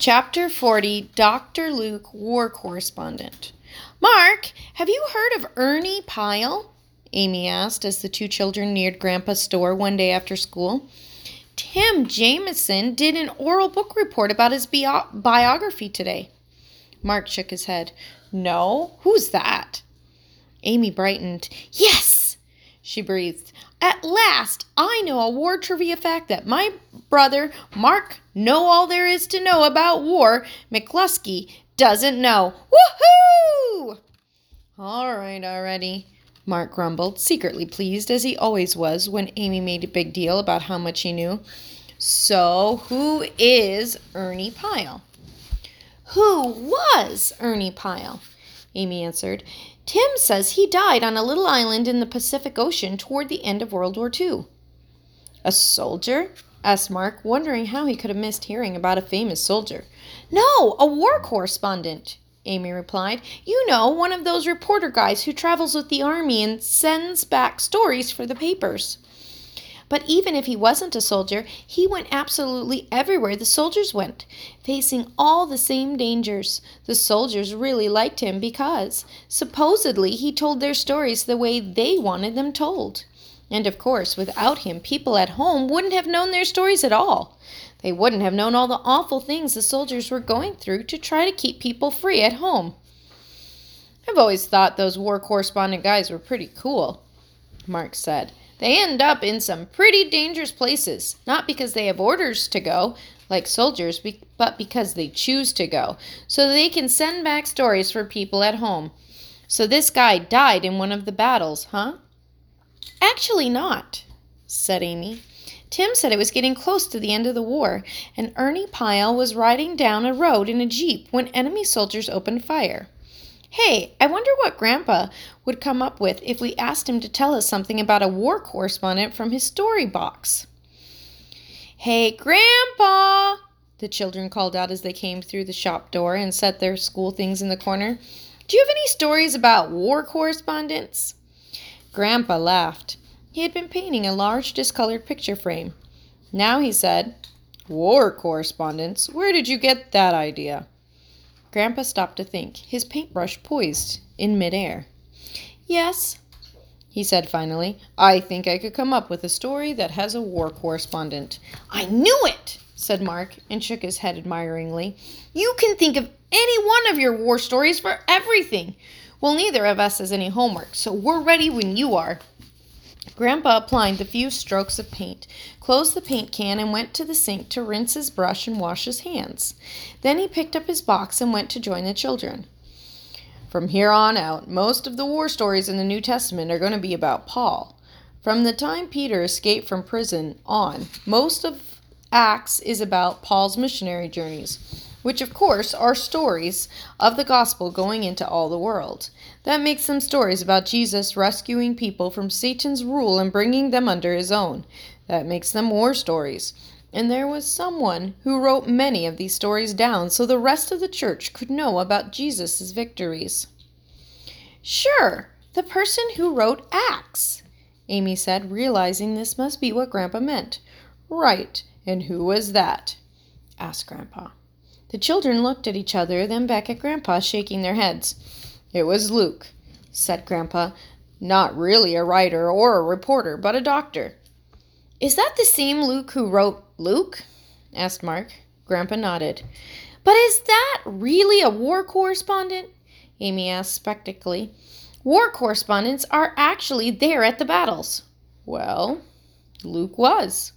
Chapter 40 Dr. Luke, War Correspondent. Mark, have you heard of Ernie Pyle? Amy asked as the two children neared Grandpa's store one day after school. Tim Jameson did an oral book report about his bio- biography today. Mark shook his head. No, who's that? Amy brightened. Yes, she breathed. At last, I know a war trivia fact that my brother, Mark, know all there is to know about war, McCluskey, doesn't know. Woohoo! All right, already, Mark grumbled, secretly pleased, as he always was when Amy made a big deal about how much he knew. So, who is Ernie Pyle? Who was Ernie Pyle? Amy answered. Tim says he died on a little island in the Pacific Ocean toward the end of World War II. A soldier? asked Mark, wondering how he could have missed hearing about a famous soldier. No, a war correspondent, Amy replied. You know, one of those reporter guys who travels with the army and sends back stories for the papers. But even if he wasn't a soldier, he went absolutely everywhere the soldiers went, facing all the same dangers. The soldiers really liked him because, supposedly, he told their stories the way they wanted them told. And of course, without him, people at home wouldn't have known their stories at all. They wouldn't have known all the awful things the soldiers were going through to try to keep people free at home. I've always thought those war correspondent guys were pretty cool, Mark said. They end up in some pretty dangerous places, not because they have orders to go, like soldiers, but because they choose to go, so they can send back stories for people at home. So this guy died in one of the battles, huh? Actually, not, said Amy. Tim said it was getting close to the end of the war, and Ernie Pyle was riding down a road in a jeep when enemy soldiers opened fire. Hey, I wonder what Grandpa would come up with if we asked him to tell us something about a war correspondent from his story box. Hey, Grandpa! The children called out as they came through the shop door and set their school things in the corner. Do you have any stories about war correspondents? Grandpa laughed. He had been painting a large discolored picture frame. Now he said, War correspondents? Where did you get that idea? Grandpa stopped to think, his paintbrush poised in midair. Yes, he said finally. I think I could come up with a story that has a war correspondent. I knew it, said Mark, and shook his head admiringly. You can think of any one of your war stories for everything. Well, neither of us has any homework, so we're ready when you are. Grandpa applied the few strokes of paint, closed the paint can, and went to the sink to rinse his brush and wash his hands. Then he picked up his box and went to join the children. From here on out, most of the war stories in the New Testament are going to be about Paul. From the time Peter escaped from prison on, most of Acts is about Paul's missionary journeys which of course are stories of the gospel going into all the world. That makes them stories about Jesus rescuing people from Satan's rule and bringing them under his own. That makes them war stories. And there was someone who wrote many of these stories down so the rest of the church could know about Jesus' victories. Sure, the person who wrote Acts, Amy said, realizing this must be what Grandpa meant. Right, and who was that? asked Grandpa. The children looked at each other, then back at Grandpa, shaking their heads. It was Luke, said Grandpa. Not really a writer or a reporter, but a doctor. Is that the same Luke who wrote Luke? asked Mark. Grandpa nodded. But is that really a war correspondent? Amy asked spectacly. War correspondents are actually there at the battles. Well, Luke was,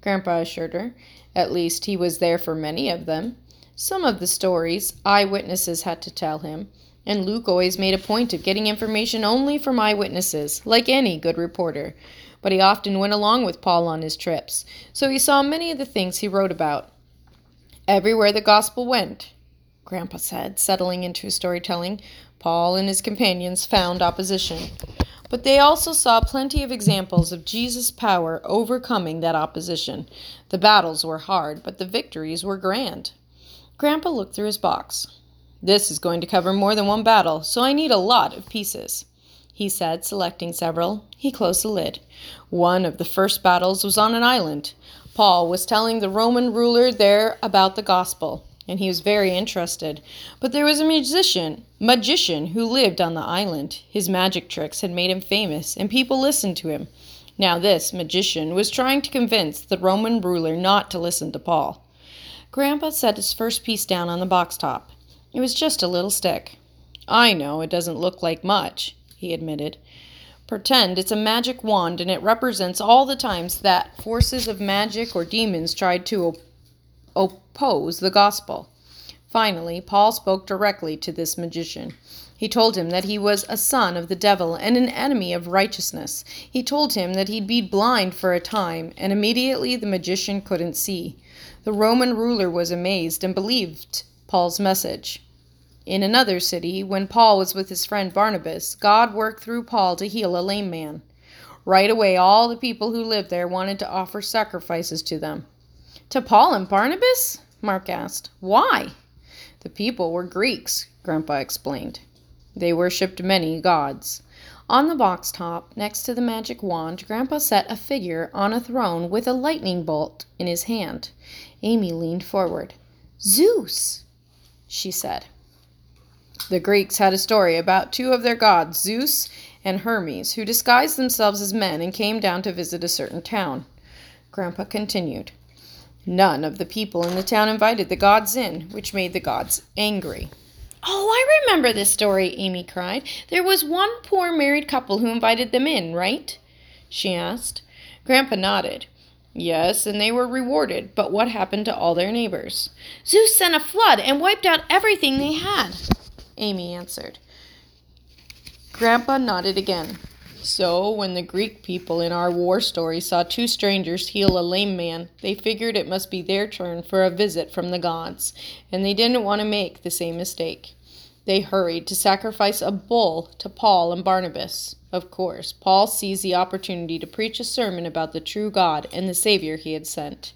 Grandpa assured her. At least he was there for many of them. Some of the stories eyewitnesses had to tell him, and Luke always made a point of getting information only from eyewitnesses, like any good reporter. But he often went along with Paul on his trips, so he saw many of the things he wrote about. Everywhere the gospel went, Grandpa said, settling into his storytelling, Paul and his companions found opposition. But they also saw plenty of examples of Jesus' power overcoming that opposition. The battles were hard, but the victories were grand. Grandpa looked through his box. This is going to cover more than one battle, so I need a lot of pieces, he said, selecting several. He closed the lid. One of the first battles was on an island. Paul was telling the Roman ruler there about the gospel. and he was very interested. But there was a musician, magician, who lived on the island. His magic tricks had made him famous, and people listened to him. Now, this magician was trying to convince the Roman ruler not to listen to Paul. Grandpa set his first piece down on the box top. It was just a little stick. I know it doesn't look like much, he admitted. Pretend it's a magic wand and it represents all the times that forces of magic or demons tried to op- oppose the gospel. Finally, Paul spoke directly to this magician. He told him that he was a son of the devil and an enemy of righteousness. He told him that he'd be blind for a time, and immediately the magician couldn't see. The Roman ruler was amazed and believed Paul's message. In another city, when Paul was with his friend Barnabas, God worked through Paul to heal a lame man. Right away, all the people who lived there wanted to offer sacrifices to them. To Paul and Barnabas? Mark asked. Why? The people were Greeks, Grandpa explained. They worshipped many gods. On the box top, next to the magic wand, Grandpa set a figure on a throne with a lightning bolt in his hand. Amy leaned forward. Zeus, she said. The Greeks had a story about two of their gods, Zeus and Hermes, who disguised themselves as men and came down to visit a certain town. Grandpa continued. None of the people in the town invited the gods in, which made the gods angry. Oh, I remember this story, Amy cried. There was one poor married couple who invited them in, right? she asked. Grandpa nodded. Yes, and they were rewarded, but what happened to all their neighbors? Zeus sent a flood and wiped out everything they had, Amy answered. Grandpa nodded again. So, when the Greek people in our war story saw two strangers heal a lame man, they figured it must be their turn for a visit from the gods, and they didn't want to make the same mistake. They hurried to sacrifice a bull to Paul and Barnabas. Of course, Paul seized the opportunity to preach a sermon about the true God and the Savior he had sent.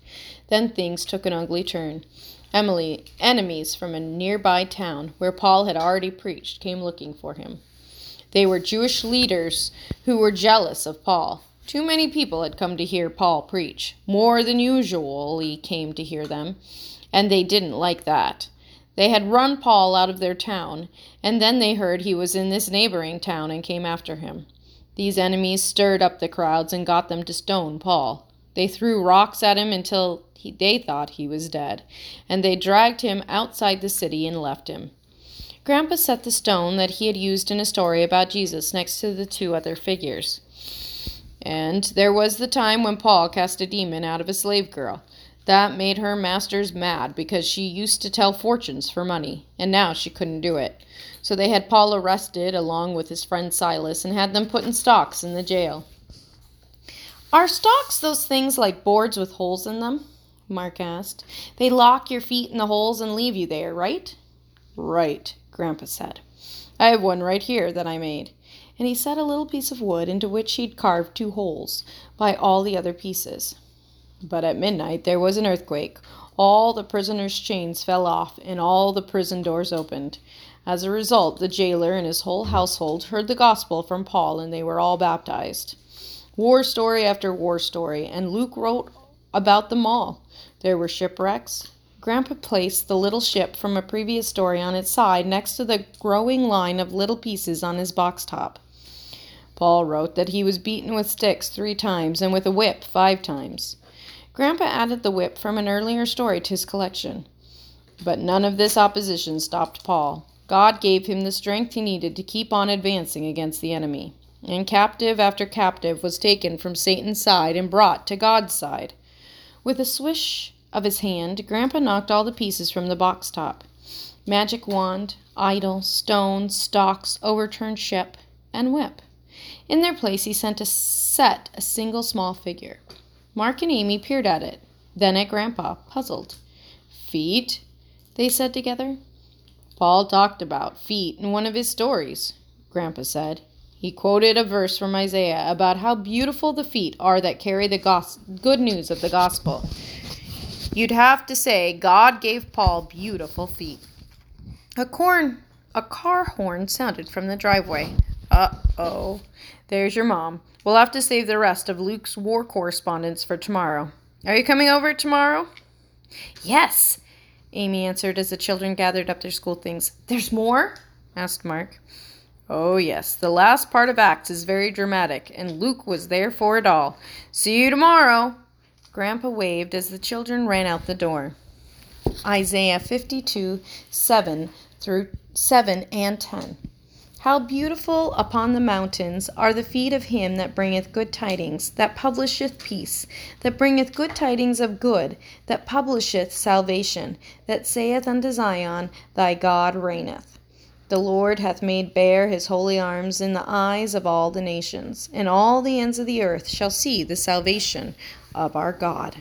Then things took an ugly turn. Emily, enemies from a nearby town where Paul had already preached, came looking for him. They were Jewish leaders who were jealous of Paul. Too many people had come to hear Paul preach, more than usually came to hear them, and they didn't like that. They had run Paul out of their town, and then they heard he was in this neighboring town and came after him. These enemies stirred up the crowds and got them to stone Paul. They threw rocks at him until he, they thought he was dead, and they dragged him outside the city and left him. Grandpa set the stone that he had used in a story about Jesus next to the two other figures. And there was the time when Paul cast a demon out of a slave girl. That made her masters mad because she used to tell fortunes for money, and now she couldn't do it. So they had Paul arrested along with his friend Silas and had them put in stocks in the jail. Are stocks those things like boards with holes in them? Mark asked. They lock your feet in the holes and leave you there, right? Right. Grandpa said. I have one right here that I made. And he set a little piece of wood into which he'd carved two holes by all the other pieces. But at midnight there was an earthquake. All the prisoners' chains fell off, and all the prison doors opened. As a result, the jailer and his whole household heard the gospel from Paul, and they were all baptized. War story after war story, and Luke wrote about them all. There were shipwrecks, Grandpa placed the little ship from a previous story on its side next to the growing line of little pieces on his box top. Paul wrote that he was beaten with sticks three times and with a whip five times. Grandpa added the whip from an earlier story to his collection. But none of this opposition stopped Paul. God gave him the strength he needed to keep on advancing against the enemy. And captive after captive was taken from Satan's side and brought to God's side. With a swish of his hand, Grandpa knocked all the pieces from the box top magic wand, idol, stone, stocks, overturned ship, and whip. In their place, he sent a set a single small figure. Mark and Amy peered at it, then at Grandpa, puzzled. Feet? they said together. Paul talked about feet in one of his stories, Grandpa said. He quoted a verse from Isaiah about how beautiful the feet are that carry the good news of the gospel. You'd have to say God gave Paul beautiful feet. A corn a car horn sounded from the driveway. Uh-oh. There's your mom. We'll have to save the rest of Luke's war correspondence for tomorrow. Are you coming over tomorrow? Yes. Amy answered as the children gathered up their school things. There's more? asked Mark. Oh, yes, the last part of Acts is very dramatic, and Luke was there for it all. See you tomorrow. Grandpa waved as the children ran out the door. Isaiah 52 7 through 7 and 10. How beautiful upon the mountains are the feet of him that bringeth good tidings, that publisheth peace, that bringeth good tidings of good, that publisheth salvation, that saith unto Zion, Thy God reigneth. The Lord hath made bare his holy arms in the eyes of all the nations, and all the ends of the earth shall see the salvation of our God.